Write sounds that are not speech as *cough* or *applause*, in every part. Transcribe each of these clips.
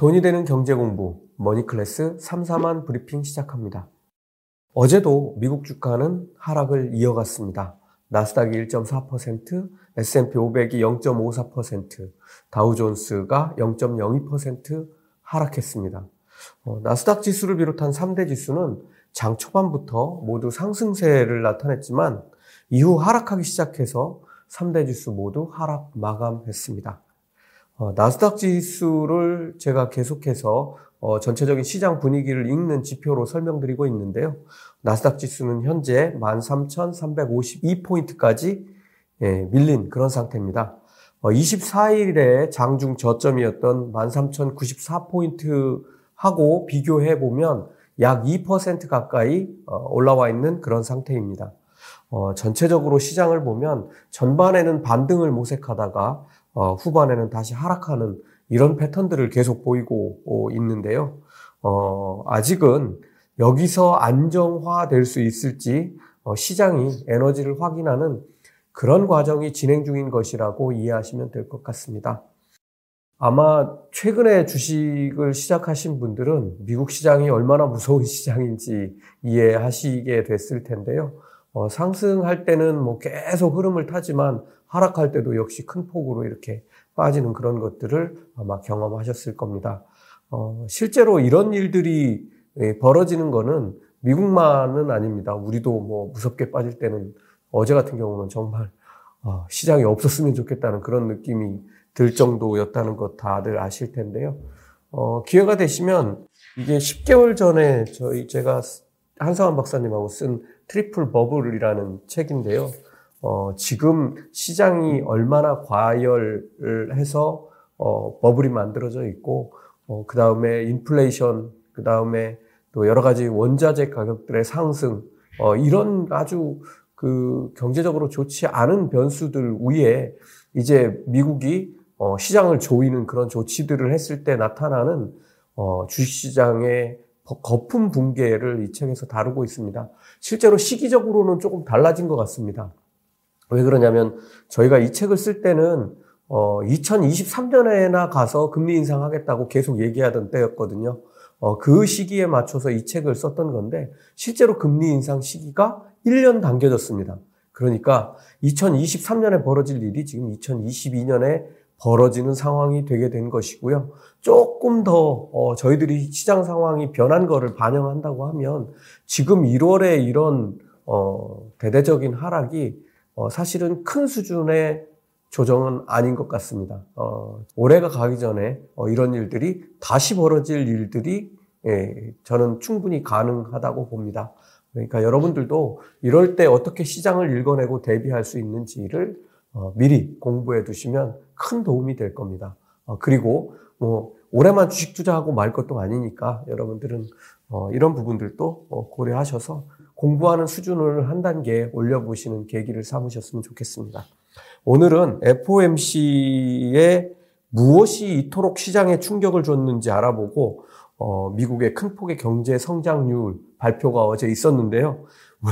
돈이 되는 경제 공부 머니클래스 3, 4만 브리핑 시작합니다. 어제도 미국 주가는 하락을 이어갔습니다. 나스닥이 1.4%, S&P 500이 0.54%, 다우존스가 0.02% 하락했습니다. 어, 나스닥 지수를 비롯한 3대 지수는 장 초반부터 모두 상승세를 나타냈지만 이후 하락하기 시작해서 3대 지수 모두 하락 마감했습니다. 어, 나스닥 지수를 제가 계속해서 어, 전체적인 시장 분위기를 읽는 지표로 설명드리고 있는데요. 나스닥 지수는 현재 13,352포인트까지 예, 밀린 그런 상태입니다. 어, 24일에 장중 저점이었던 13,094포인트 하고 비교해 보면 약 2% 가까이 어, 올라와 있는 그런 상태입니다. 어, 전체적으로 시장을 보면 전반에는 반등을 모색하다가 어, 후반에는 다시 하락하는 이런 패턴들을 계속 보이고 어, 있는데요. 어, 아직은 여기서 안정화될 수 있을지 어, 시장이 에너지를 확인하는 그런 과정이 진행 중인 것이라고 이해하시면 될 것 같습니다. 아마 최근에 주식을 시작하신 분들은 미국 시장이 얼마나 무서운 *laughs* 시장인지 이해하시게 됐을 텐데요. 어, 상승할 때는 뭐 계속 흐름을 타지만 하락할 때도 역시 큰 폭으로 이렇게 빠지는 그런 것들을 아마 경험하셨을 겁니다. 어, 실제로 이런 일들이 예, 벌어지는 거는 미국만은 아닙니다. 우리도 뭐 무섭게 빠질 때는 어제 같은 경우는 정말 어, 시장이 없었으면 좋겠다는 그런 느낌이 들 정도였다는 것 다들 아실 텐데요. 어, 기회가 되시면 이게 10개월 전에 저희 제가 한상환 박사님하고 쓴 트리플 버블이라는 책인데요. 어, 지금 시장이 얼마나 과열을 해서 어, 버블이 만들어져 있고 어, 그 다음에 인플레이션, 그 다음에 또 여러 가지 원자재 가격들의 상승 어, 이런 아주 그 경제적으로 좋지 않은 변수들 위에 이제 미국이 어, 시장을 조이는 그런 조치들을 했을 때 나타나는 어, 주식시장의 거품 붕괴를 이 책에서 다루고 있습니다. 실제로 시기적으로는 조금 달라진 것 같습니다. 왜 그러냐면 저희가 이 책을 쓸 때는 어, 2023년에나 가서 금리 인상하겠다고 계속 얘기하던 때였거든요. 어, 그 시기에 맞춰서 이 책을 썼던 건데 실제로 금리 인상 시기가 1년 당겨졌습니다. 그러니까 2023년에 벌어질 일이 지금 2022년에 벌어지는 상황이 되게 된 것이고요. 조금 더 어, 저희들이 시장 상황이 변한 거를 반영한다고 하면 지금 1월에 이런 어, 대대적인 하락이 어, 사실은 큰 수준의 조정은 아닌 것 같습니다. 어, 올해가 가기 전에 어, 이런 일들이 다시 벌어질 일들이 예, 저는 충분히 가능하다고 봅니다. 그러니까 여러분들도 이럴 때 어떻게 시장을 읽어내고 대비할 수 있는지를 어, 미리 공부해 두시면 큰 도움이 될 겁니다. 어, 그리고 뭐 올해만 주식 투자하고 말 것도 아니니까 여러분들은 어, 이런 부분들도 어, 고려하셔서 공부하는 수준을 한 단계 올려보시는 계기를 삼으셨으면 좋겠습니다. 오늘은 FOMC에 무엇이 이토록 시장에 충격을 줬는지 알아보고 어, 미국의 큰 폭의 경제 성장률 발표가 어제 있었는데요.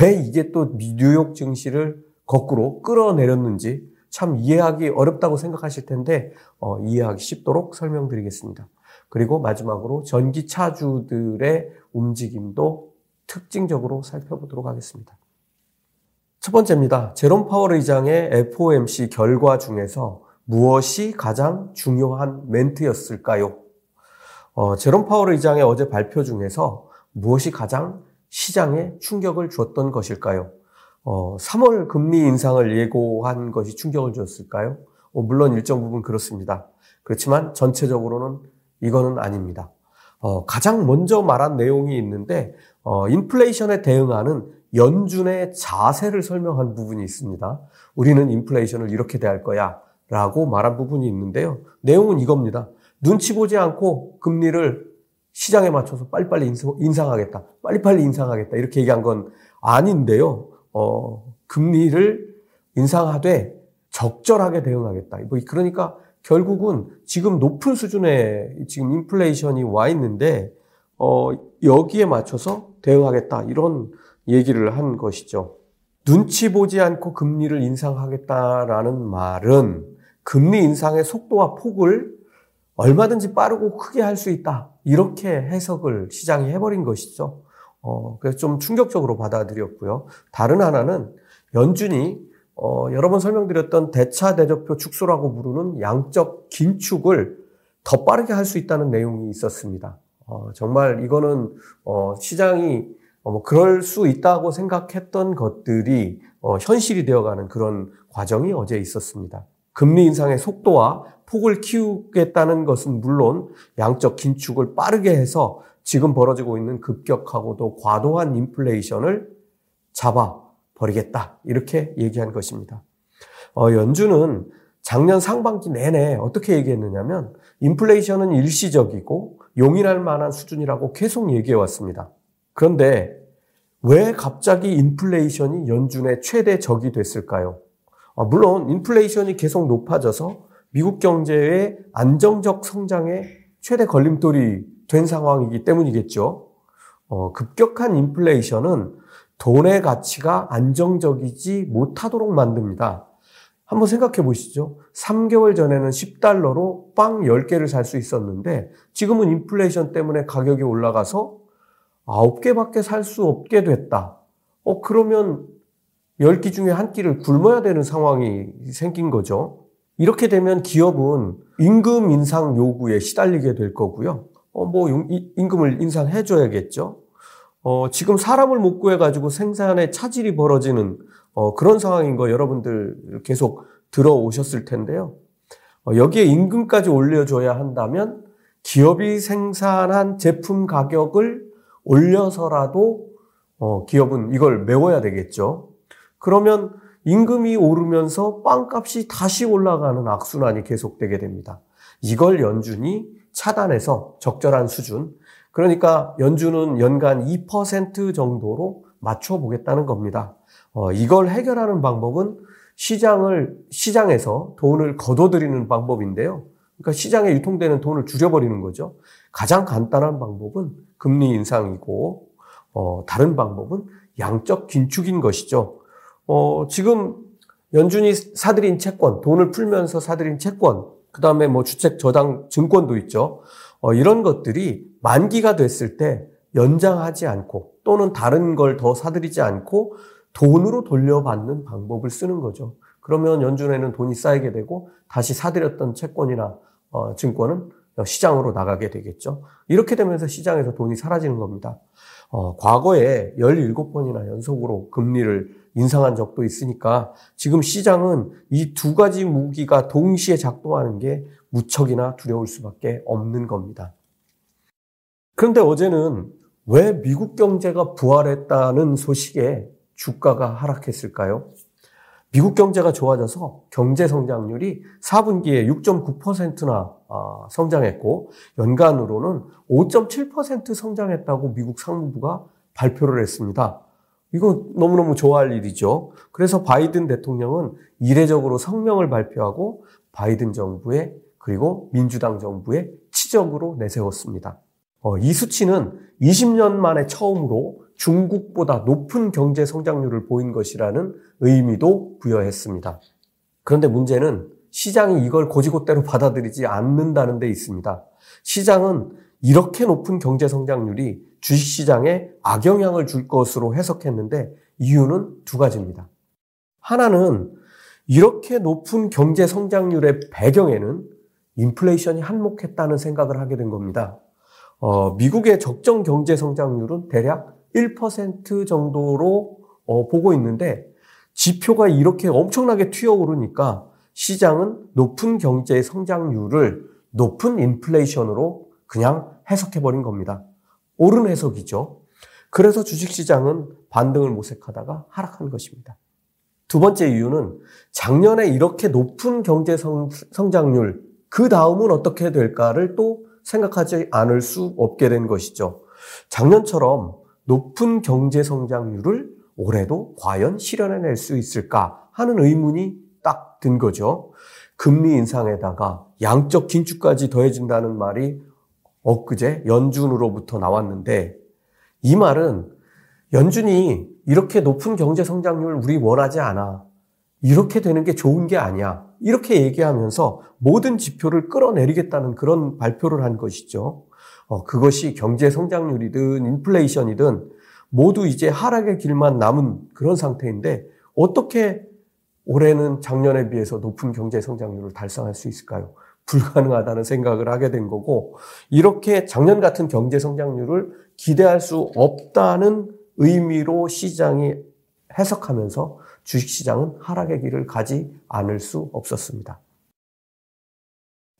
왜 이게 또 뉴욕 증시를 거꾸로 끌어내렸는지 참 이해하기 어렵다고 생각하실 텐데 어, 이해하기 쉽도록 설명드리겠습니다. 그리고 마지막으로 전기차주들의 움직임도 특징적으로 살펴보도록 하겠습니다. 첫 번째입니다. 제롬 파월 의장의 FOMC 결과 중에서 무엇이 가장 중요한 멘트였을까요? 어, 제롬 파월 의장의 어제 발표 중에서 무엇이 가장 시장에 충격을 주었던 것일까요? 어, 3월 금리 인상을 예고한 것이 충격을 줬을까요? 어, 물론 일정 부분 그렇습니다. 그렇지만 전체적으로는 이거는 아닙니다. 어, 가장 먼저 말한 내용이 있는데 어, 인플레이션에 대응하는 연준의 자세를 설명한 부분이 있습니다. 우리는 인플레이션을 이렇게 대할 거야 라고 말한 부분이 있는데요. 내용은 이겁니다. 눈치 보지 않고 금리를 시장에 맞춰서 빨리빨리 인상하겠다. 빨리빨리 인상하겠다. 이렇게 얘기한 건 아닌데요. 어, 금리를 인상하되 적절하게 대응하겠다. 뭐 그러니까 결국은 지금 높은 수준의 지금 인플레이션이 와 있는데 어, 여기에 맞춰서 대응하겠다. 이런 얘기를 한 것이죠. 눈치 보지 않고 금리를 인상하겠다라는 말은 금리 인상의 속도와 폭을 얼마든지 빠르고 크게 할 수 있다. 이렇게 해석을 시장이 해버린 것이죠. 어, 그래서 좀 충격적으로 받아들였고요. 다른 하나는 연준이 어, 여러 번 설명드렸던 대차 대조표 축소라고 부르는 양적 긴축을 더 빠르게 할 수 있다는 내용이 있었습니다. 어, 정말 이거는 어, 시장이 어, 뭐 그럴 수 있다고 생각했던 것들이 어, 현실이 되어가는 그런 과정이 어제 있었습니다. 금리 인상의 속도와 폭을 키우겠다는 것은 물론 양적 긴축을 빠르게 해서 지금 벌어지고 있는 급격하고도 과도한 인플레이션을 잡아 버리겠다. 이렇게 얘기한 것입니다. 어, 연준은 작년 상반기 내내 어떻게 얘기했느냐면 인플레이션은 일시적이고 용인할 만한 수준이라고 계속 얘기해 왔습니다. 그런데 왜 갑자기 인플레이션이 연준의 최대 적이 됐을까요? 아, 물론 인플레이션이 계속 높아져서 미국 경제의 안정적 성장에 최대 걸림돌이 된 상황이기 때문이겠죠. 어, 급격한 인플레이션은 돈의 가치가 안정적이지 못하도록 만듭니다. 한번 생각해 보시죠. 3개월 전에는 10달러로 빵 10개를 살 수 있었는데 지금은 인플레이션 때문에 가격이 올라가서 9개밖에 살 수 없게 됐다. 어, 그러면 10끼 중에 한 끼를 굶어야 되는 상황이 생긴 거죠. 이렇게 되면 기업은 임금 인상 요구에 시달리게 될 거고요. 어, 뭐, 임금을 인상해 줘야겠죠. 어, 지금 사람을 못 구해가지고 생산에 차질이 벌어지는 어, 그런 상황인 거 여러분들 계속 들어오셨을 텐데요. 어, 여기에 임금까지 올려줘야 한다면 기업이 생산한 제품 가격을 올려서라도 어, 기업은 이걸 메워야 되겠죠. 그러면 임금이 오르면서 빵값이 다시 올라가는 악순환이 계속되게 됩니다. 이걸 연준이 차단해서 적절한 수준, 그러니까 연준은 연간 2% 정도로 맞춰보겠다는 겁니다. 어, 이걸 해결하는 방법은 시장을, 시장에서 돈을 걷어들이는 방법인데요. 그러니까 시장에 유통되는 돈을 줄여버리는 거죠. 가장 간단한 방법은 금리 인상이고, 어, 다른 방법은 양적 긴축인 것이죠. 어, 지금 연준이 사들인 채권, 돈을 풀면서 사들인 채권, 그 다음에 뭐 주택 저당 증권도 있죠. 어, 이런 것들이 만기가 됐을 때 연장하지 않고 또는 다른 걸 더 사들이지 않고 돈으로 돌려받는 방법을 쓰는 거죠. 그러면 연준에는 돈이 쌓이게 되고 다시 사들였던 채권이나 어, 증권은 시장으로 나가게 되겠죠. 이렇게 되면서 시장에서 돈이 사라지는 겁니다. 어, 과거에 17번이나 연속으로 금리를 인상한 적도 있으니까 지금 시장은 이 두 가지 무기가 동시에 작동하는 게 무척이나 두려울 수밖에 없는 겁니다. 그런데 어제는 왜 미국 경제가 부활했다는 소식에 주가가 하락했을까요? 미국 경제가 좋아져서 경제 성장률이 4분기에 6.9%나 아, 성장했고 연간으로는 5.7% 성장했다고 미국 상무부가 발표를 했습니다. 이거 너무너무 좋아할 일이죠. 그래서 바이든 대통령은 이례적으로 성명을 발표하고 바이든 정부의 그리고 민주당 정부의 치적으로 내세웠습니다. 어, 이 수치는 20년 만에 처음으로 중국보다 높은 경제 성장률을 보인 것이라는 의미도 부여했습니다. 그런데 문제는 시장이 이걸 고지고대로 받아들이지 않는다는 데 있습니다. 시장은 이렇게 높은 경제 성장률이 주식시장에 악영향을 줄 것으로 해석했는데 이유는 두 가지입니다. 하나는 이렇게 높은 경제 성장률의 배경에는 인플레이션이 한몫했다는 생각을 하게 된 겁니다. 어, 미국의 적정 경제 성장률은 대략 1% 정도로 어, 보고 있는데 지표가 이렇게 엄청나게 튀어오르니까 시장은 높은 경제 성장률을 높은 인플레이션으로 그냥 해석해버린 겁니다. 옳은 해석이죠. 그래서 주식시장은 반등을 모색하다가 하락한 것입니다. 두 번째 이유는 작년에 이렇게 높은 경제 성장률, 그 다음은 어떻게 될까를 또 생각하지 않을 수 없게 된 것이죠. 작년처럼 높은 경제 성장률을 올해도 과연 실현해낼 수 있을까 하는 의문이 딱 든 거죠. 금리 인상에다가 양적 긴축까지 더해진다는 말이 엊그제 연준으로부터 나왔는데 이 말은 연준이 이렇게 높은 경제 성장률 우리 원하지 않아. 이렇게 되는 게 좋은 게 아니야. 이렇게 얘기하면서 모든 지표를 끌어내리겠다는 그런 발표를 한 것이죠. 어, 그것이 경제 성장률이든 인플레이션이든 모두 이제 하락의 길만 남은 그런 상태인데 어떻게 올해는 작년에 비해서 높은 경제 성장률을 달성할 수 있을까요? 불가능하다는 생각을 하게 된 거고 이렇게 작년 같은 경제 성장률을 기대할 수 없다는 의미로 시장이 해석하면서 주식시장은 하락의 길을 가지 않을 수 없었습니다.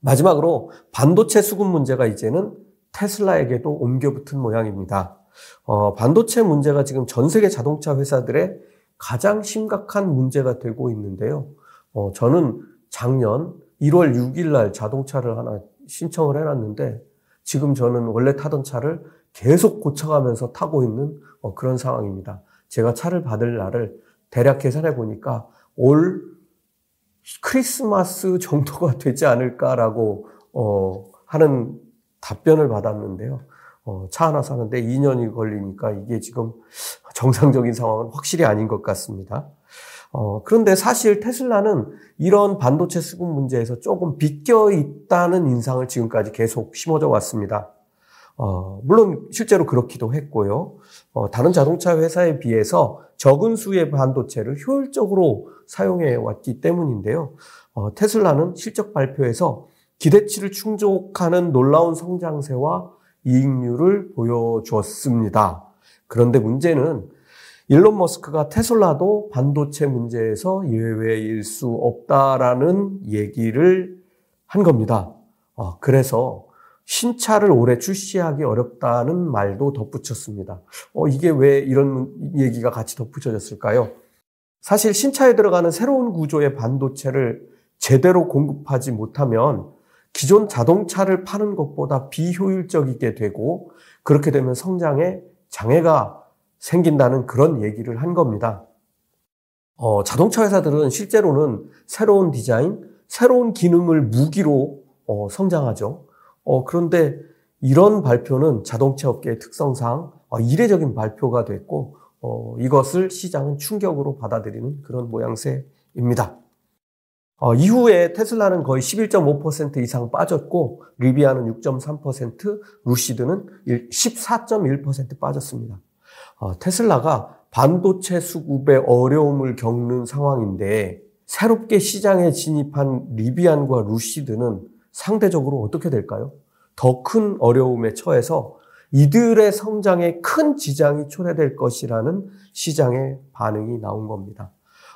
마지막으로 반도체 수급 문제가 이제는 테슬라에게도 옮겨붙은 모양입니다. 어, 반도체 문제가 지금 전 세계 자동차 회사들의 가장 심각한 문제가 되고 있는데요. 어, 저는 작년 1월 6일 날 자동차를 하나 신청을 해놨는데 지금 저는 원래 타던 차를 계속 고쳐가면서 타고 있는 어, 그런 상황입니다. 제가 차를 받을 날을 대략 계산해 보니까 올 크리스마스 정도가 *laughs* 되지 않을까라고 어, 하는 답변을 받았는데요. 어, 차 하나 사는데 2년이 걸리니까 이게 지금 정상적인 상황은 확실히 아닌 것 같습니다. 어, 그런데 사실 테슬라는 이런 반도체 수급 문제에서 조금 비껴 있다는 인상을 지금까지 계속 심어져 왔습니다. 어, 물론 실제로 그렇기도 했고요. 어, 다른 자동차 회사에 비해서 적은 수의 반도체를 효율적으로 사용해 왔기 때문인데요. 어, 테슬라는 실적 발표에서 기대치를 충족하는 놀라운 성장세와 이익률을 보여주었습니다. 그런데 문제는 일론 머스크가 테슬라도 반도체 문제에서 예외일 수 없다라는 얘기를 한 겁니다. 어, 그래서 신차를 올해 출시하기 어렵다는 말도 덧붙였습니다. 어, 이게 왜 이런 얘기가 같이 덧붙여졌을까요? 사실 신차에 들어가는 새로운 구조의 반도체를 제대로 공급하지 못하면 기존 자동차를 파는 것보다 비효율적이게 되고 그렇게 되면 성장에 장애가 생긴다는 그런 얘기를 한 겁니다. 어, 자동차 회사들은 실제로는 새로운 디자인, 새로운 기능을 무기로 어, 성장하죠. 어, 그런데 이런 발표는 자동차 업계의 특성상 어, 이례적인 발표가 됐고 어, 이것을 시장은 충격으로 받아들이는 그런 모양새입니다. 어, 이후에 테슬라는 거의 11.5% 이상 빠졌고 리비아는 6.3%, 루시드는 14.1% 빠졌습니다. 어, 테슬라가 반도체 수급에 어려움을 겪는 상황인데 새롭게 시장에 진입한 리비안과 루시드는 상대적으로 어떻게 될까요? 더 큰 어려움에 처해서 이들의 성장에 큰 지장이 초래될 것이라는 시장의 반응이 나온 겁니다.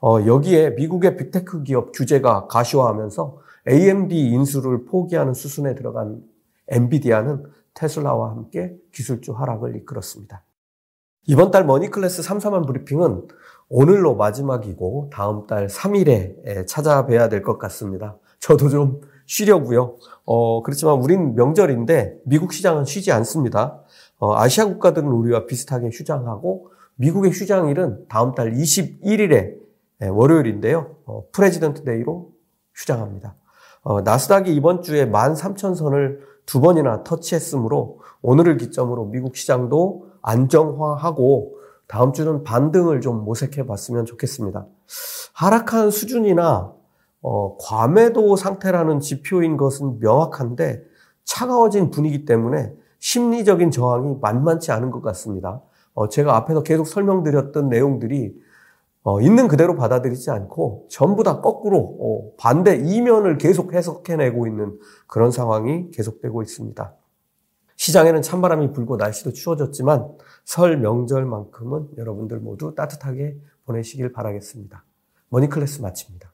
어, 여기에 미국의 빅테크 기업 규제가 가시화하면서 AMD 인수를 포기하는 수순에 들어간 엔비디아는 테슬라와 함께 기술주 하락을 이끌었습니다. 이번 달 머니클래스 3 3만 브리핑은 오늘로 마지막이고 다음 달 3일에 찾아뵈야 될 것 같습니다. 저도 좀 쉬려고요. 어, 그렇지만 우린 명절인데 미국 시장은 쉬지 않습니다. 어, 아시아 국가들은 우리와 비슷하게 휴장하고 미국의 휴장일은 다음 달 21일에 네, 월요일인데요. 어, President Day로 휴장합니다. 어, 나스닥이 이번 주에 13,000선을 두 번이나 터치했으므로 오늘을 기점으로 미국 시장도 안정화하고 다음 주는 반등을 좀 모색해 봤으면 좋겠습니다. 하락한 수준이나 어, 과매도 상태라는 지표인 것은 명확한데 차가워진 분위기 때문에 심리적인 저항이 만만치 않은 것 같습니다. 어, 제가 앞에서 계속 설명드렸던 내용들이 어, 있는 그대로 받아들이지 않고 전부 다 거꾸로 어, 반대 이면을 계속 해석해내고 있는 그런 상황이 계속되고 있습니다. 시장에는 찬바람이 불고 날씨도 추워졌지만 설 명절만큼은 여러분들 모두 따뜻하게 보내시길 바라겠습니다. 머니클래스 마칩니다.